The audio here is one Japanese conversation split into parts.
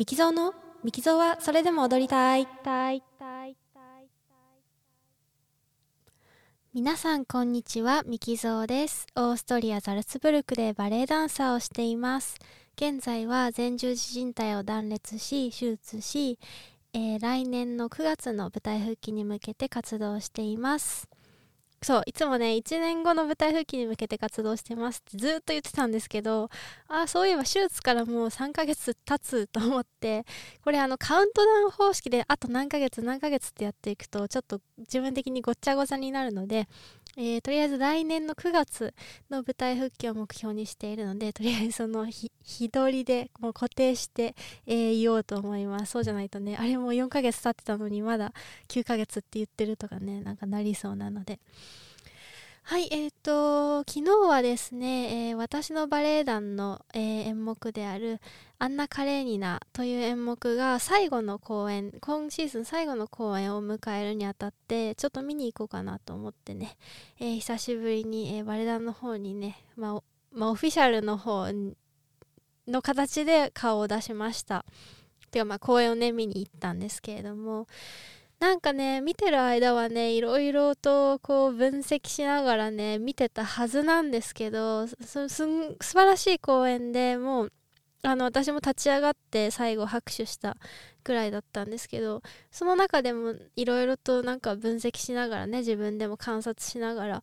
ミキゾーのミキゾーはそれでも踊りたい。皆さんこんにちは。ミキゾーです。オーストリアザルツブルクでバレエダンサーをしています。現在は前十字靭帯を断裂し手術し、えー来年の9月の舞台復帰に向けて活動しています。そういつもね1年後の舞台復帰に向けて活動してますってずっと言ってたんですけどああそういえば手術からもう3ヶ月経つと思ってこれあのカウントダウン方式であと何ヶ月何ヶ月ってやっていくとちょっと自分的にごっちゃごちゃになるので、えーとりあえず来年の9月の舞台復帰を目標にしているので とりあえずその日取りでもう固定して、えー言おうと思います。そうじゃないとねあれもう4ヶ月経ってたのにまだ9ヶ月って言ってるとかねなんかなりそうなので。はい、えー、と、昨日はですね、えー私のバレエ団の、えー演目であるアンナ・カレーニナという演目が最後の公演、今シーズン最後の公演を迎えるにあたって、ちょっと見に行こうかなと思ってね、えー久しぶりに、えーバレエ団の方にね、まあ、まあ、オフィシャルの方の形で顔を出しました。てかまあ公演をね見に行ったんですけれどもなんかね見てる間はねいろいろとこう分析しながらね見てたはずなんですけどすす素晴らしい公演でもうあの私も立ち上がって最後拍手したぐらいだったんですけどその中でもいろいろとなんか分析しながらね自分でも観察しながら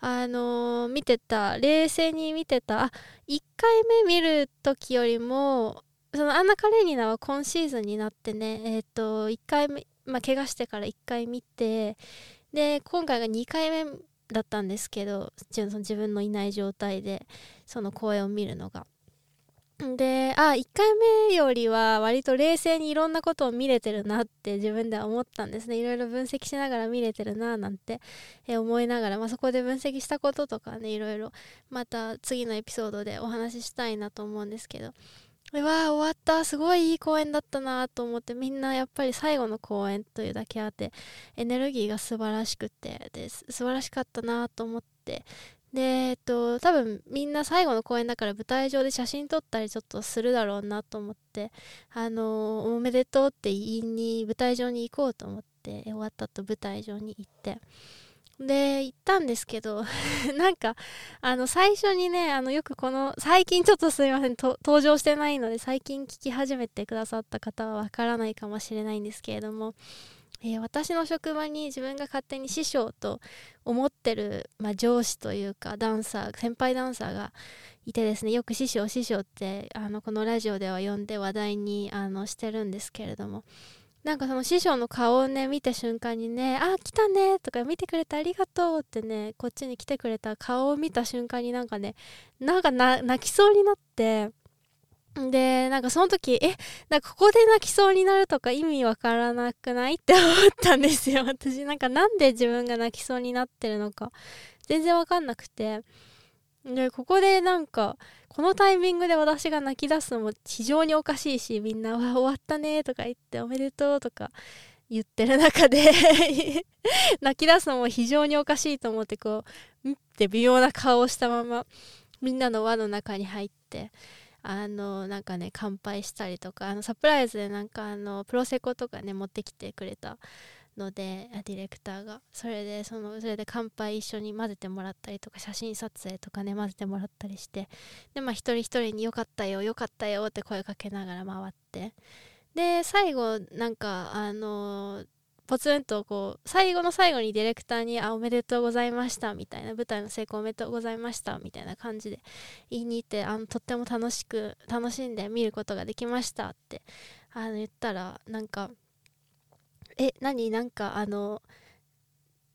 あのー見てた冷静に見てたあ1回目見る時よりもそのアンナ・カレーニナは今シーズンになってねえっ、と1回目まあ怪我してから1回見てで今回が2回目だったんですけど自分のいない状態でその公演を見るのが。であ1回目よりは割と冷静にいろんなことを見れてるなって自分では思ったんですねいろいろ分析しながら見れてるななんて、思いながら、まあ、そこで分析したこととかねいろいろまた次のエピソードでお話ししたいなと思うんですけどうわー終わった。すごいいい公演だったなと思ってみんなやっぱり最後の公演というだけあってエネルギーが素晴らしくてです素晴らしかったなと思って。でえっと多分みんな最後の公演だから舞台上で写真撮ったりちょっとするだろうなと思ってあのーおめでとうって言いに舞台上に行こうと思って終わったと舞台上に行って。で行ったんですけど なんかあの最初にねあのよくこの最近ちょっとすいません登場してないので最近聞き始めてくださった方はわからないかもしれないんですけれども、えー私の職場に自分が勝手に師匠と思ってる、まあ、上司というかダンサー先輩ダンサーがいてですねよく師匠師匠ってあのこのラジオでは呼んで話題にあのしてるんですけれどもなんかその師匠の顔をね見た瞬間にね「あ来たね」とか「見てくれてありがとう」ってねこっちに来てくれた顔を見た瞬間になんかねなんかな泣きそうになってでなんかその時えなんかここで泣きそうになるとか意味わからなくない？って思ったんですよ。私なんかなんで自分が泣きそうになってるのか全然わかんなくて。でここでなんかこのタイミングで私が泣き出すのも非常におかしいしみんな「わ終わったね」とか言って「おめでとう」とか言ってる中で 泣き出すのも非常におかしいと思ってこう「ん?」って微妙な顔をしたままみんなの輪の中に入ってあのなんかね乾杯したりとかあのサプライズでなんかあのプロセコとかね持ってきてくれたのでディレクターが。それでそのそれで乾杯一緒に混ぜてもらったりとか写真撮影とかね混ぜてもらったりして。でまあ一人一人に「よかったよよかったよ」って声かけながら回って。で最後なんかあのポツンとこう最後の最後にディレクターに「あおめでとうございました」みたいな舞台の成功おめでとうございましたみたいな感じで言いに行ってあのとっても楽しく楽しんで見ることができましたってあの言ったらなんか「え何？なんかあの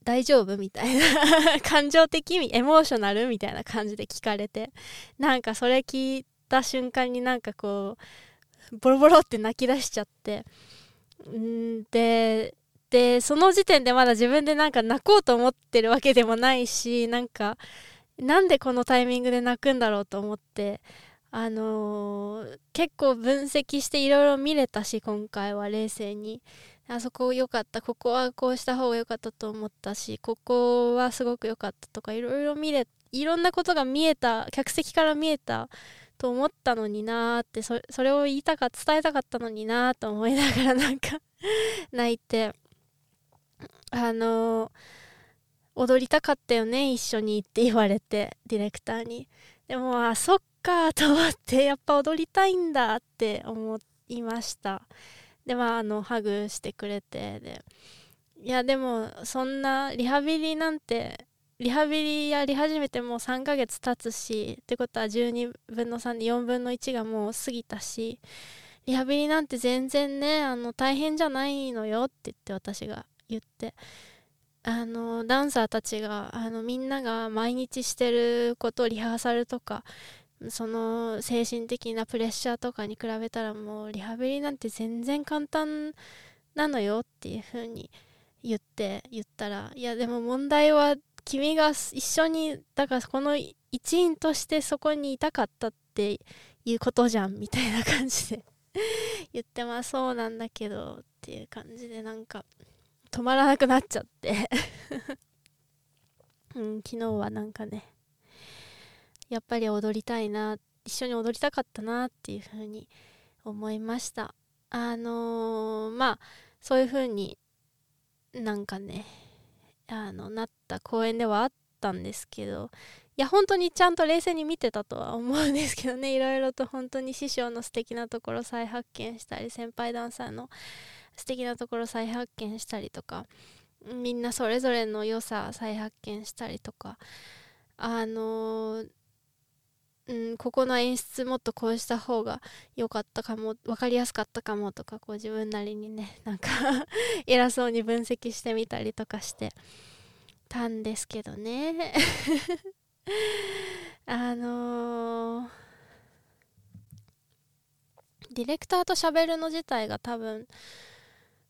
大丈夫?」みたいな。感情的にエモーショナルみたいな感じで聞かれて。なんかそれ聞いた瞬間になんかこうボロボロって泣き出しちゃって。んででその時点でまだ自分でなんか泣こうと思ってるわけでもないしなんかなんでこのタイミングで泣くんだろうと思って。あのー結構分析していろいろ見れたし今回は冷静に。あそこ良かった。ここはこうした方が良かったと思ったしここはすごく良かったとかいろいろ見れいろんなことが見えた客席から見えたと思ったのになーってそれを言いたか伝えたかったのになーと思いながらなんか 泣いて。あのー、踊りたかったよね一緒にって言われてディレクターに。でもあそっかと思ってやっぱ踊りたいんだって思いました。でまああのハグしてくれてでいやでもそんなリハビリなんてリハビリやり始めてもう3ヶ月経つしってことは12分の3で4分の1がもう過ぎたしリハビリなんて全然ねあの大変じゃないのよって言って私が言ってあのダンサーたちがあのみんなが毎日してることリハーサルとかその精神的なプレッシャーとかに比べたらもうリハビリなんて全然簡単なのよっていう風に言って言ったらいやでも問題は君が一緒にだからこの一員としてそこにいたかったっていうことじゃんみたいな感じで 言ってまあそうなんだけどっていう感じでなんか止まらなくなっちゃって。うん、昨日はなんかねやっぱり踊りたいな一緒に踊りたかったなっていうふうに思いました。あのー、まあそういうふうになんかねあのなった公演ではあったんですけどいや本当にちゃんと冷静に見てたとは思うんですけどね いろいろと本当に師匠の素敵なところ再発見したり先輩ダンサーの素敵なところ再発見したりとかみんなそれぞれの良さ再発見したりとかあのーん、ここの演出もっとこうした方が良かったかも分かりやすかったかもとかこう自分なりにね なんか偉そうに分析してみたりとかしてたんですけどね。あのー、ディレクターと喋るの自体が多分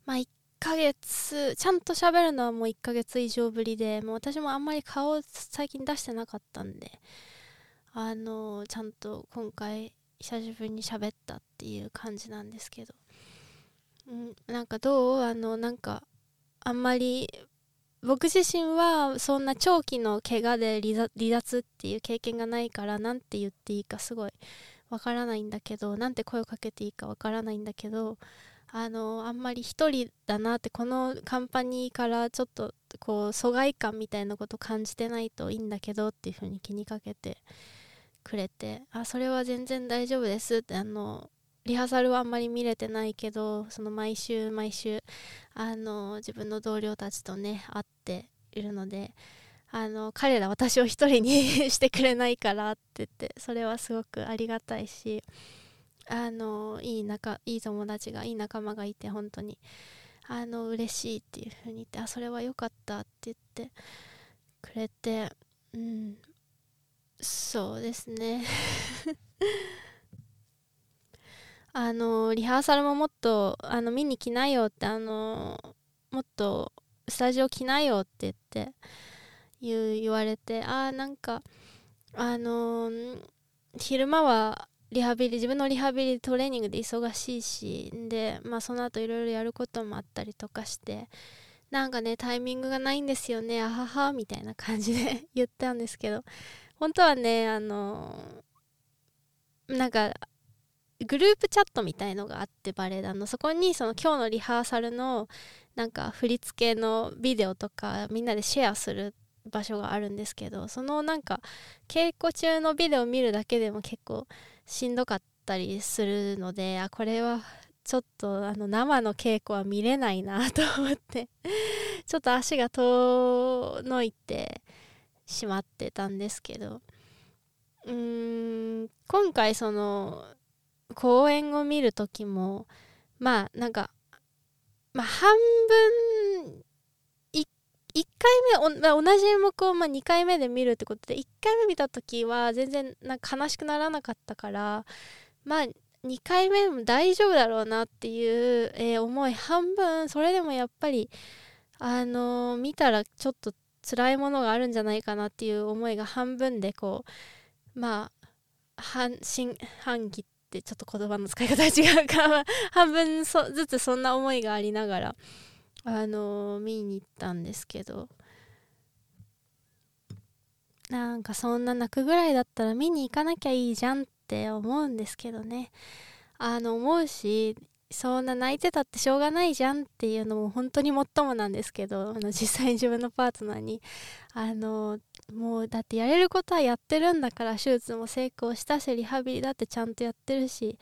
まあ1ヶ月ちゃんと喋るのはもう1ヶ月以上ぶりでもう私もあんまり顔最近出してなかったんであのちゃんと今回久しぶりに喋ったっていう感じなんですけど、ん、なんかどう？あのなんかあんまり僕自身はそんな長期の怪我で離脱っていう経験がないから何て言っていいかすごいわからないんだけどなんて声をかけていいかわからないんだけどあのあんまり一人だなってこのカンパニーからちょっとこう疎外感みたいなこと感じてないといいんだけどっていう風に気にかけて。くれてあそれは全然大丈夫ですってあのリハーサルはあんまり見れてないけどその毎週毎週あの自分の同僚たちとね会っているのであの彼ら私を一人に してくれないからって言ってそれはすごくありがたいしあのいい仲いい友達がいい仲間がいて本当にあの嬉しいっていう風に言ってあそれは良かったって言ってくれてうんそうですね。あのリハーサルももっとあの見に来ないよってあのもっとスタジオ来ないよって言って言言われてああなんかあの昼間はリハビリ自分のリハビリトレーニングで忙しいしでまあその後いろいろやることもあったりとかしてなんかねタイミングがないんですよねあははみたいな感じで 言ったんですけど本当はねあのなんかグループチャットみたいのがあってバレエ団の。そこにその今日のリハーサルのなんか振り付けのビデオとかみんなでシェアする場所があるんですけどそのなんか稽古中のビデオ見るだけでも結構しんどかったりするのであこれはちょっとあの生の稽古は見れないなと思ってちょっと足が遠のいてしまってたんですけど。うーん今回その公演を見る時もまあなんかまあ半分1回目同じ演目をま2回目で見るってことで1回目見た時は全然なんか悲しくならなかったからまあ2回目も大丈夫だろうなっていう、えー、思い半分それでもやっぱりあのー、見たらちょっと辛いものがあるんじゃないかなっていう思いが半分でこうまあ半信半疑ってちょっと言葉の使い方違うから 半分ずつそんな思いがありながらあのー、見に行ったんですけど。なんかそんな泣くぐらいだったら見に行かなきゃいいじゃんって思うんですけどね。あの思うしそんな泣いてたってしょうがないじゃんっていうのも本当にもっともなんですけどあの実際に自分のパートナーに。あのもうだってやれることはやってるんだから手術も成功したしリハビリだってちゃんとやってるし。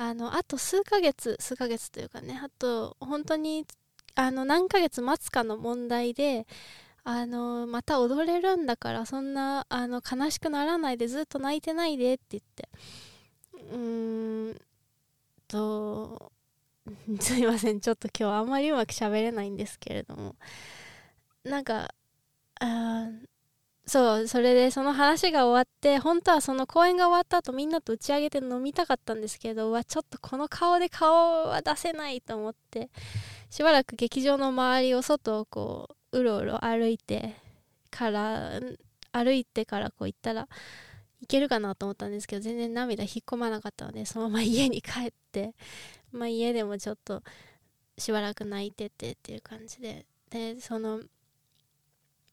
あのあと数ヶ月数ヶ月というかねあと本当にあの何ヶ月待つかの問題であのまた踊れるんだからそんなあの悲しくならないでずっと泣いてないでって言って。うーん。と すいません。ちょっと今日あんまりうまく喋れないんですけれども。なんかあそうそれでその話が終わって本当はその公演が終わった後みんなと打ち上げて飲みたかったんですけどうわちょっとこの顔で顔は出せないと思ってしばらく劇場の周りを外をこううろうろ歩いてから歩いてからこう行ったらいけるかなと思ったんですけど全然涙引っ込まなかったのでそのまま家に帰って まあ家でもちょっとしばらく泣いててっていう感じで。でその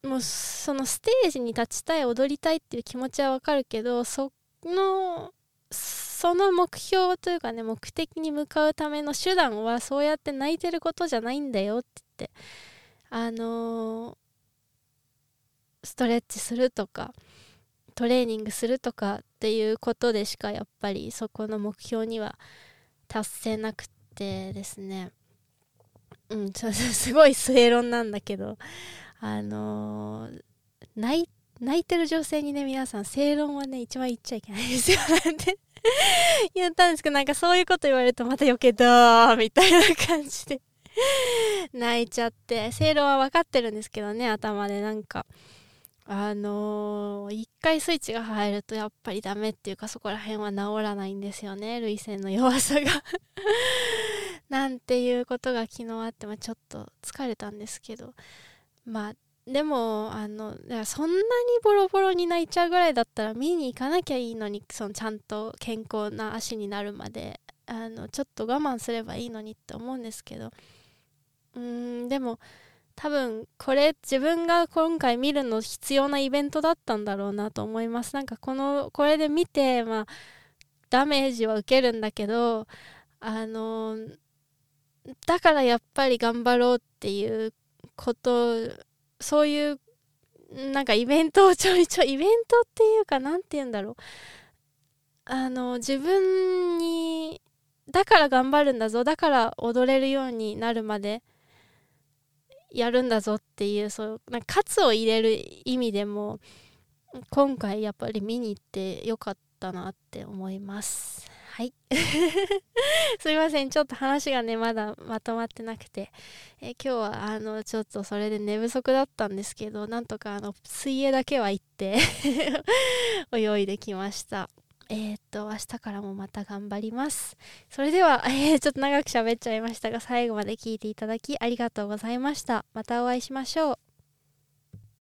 もうそのステージに立ちたい踊りたいっていう気持ちはわかるけどそのその目標というかね目的に向かうための手段はそうやって泣いてることじゃないんだよって言ってあのー、ストレッチするとかトレーニングするとかっていうことでしかやっぱりそこの目標には達せなくてですね。うん すごい正論なんだけど。あのー、泣いてる女性にね皆さん正論はね一番言っちゃいけないですよ。なんて 言ったんですけどなんかそういうこと言われるとまた余計だみたいな感じで。泣いちゃって。正論は分かってるんですけどね頭でなんか。あのー、一回スイッチが入るとやっぱりダメっていうかそこら辺は治らないんですよね。涙腺の弱さが。なんていうことが昨日あって、まあ、ちょっと疲れたんですけど。まあでもあのそんなにボロボロに泣いちゃうぐらいだったら見に行かなきゃいいのにそのちゃんと健康な足になるまであのちょっと我慢すればいいのにって思うんですけど。うんでも多分これ自分が今回見るの必要なイベントだったんだろうなと思います。なんかこのこれで見てまあダメージは受けるんだけどあのだからやっぱり頑張ろうっていうことそういうなんかイベントをちょいちょいイベントっていうか何て言うんだろう。あの自分にだから頑張るんだぞだから踊れるようになるまで。やるんだぞっていうそうなんか喝を入れる意味でも今回やっぱり見に行ってよかったなって思います。はい。すいません。ちょっと話がねまだまとまってなくて、え今日はあのちょっとそれで寝不足だったんですけどなんとかあの水泳だけは行って 泳いできました。えー、っと、明日からもまた頑張ります。それでは、えー、ちょっと長く喋っちゃいましたが、最後まで聞いていただきありがとうございました。またお会いしましょう。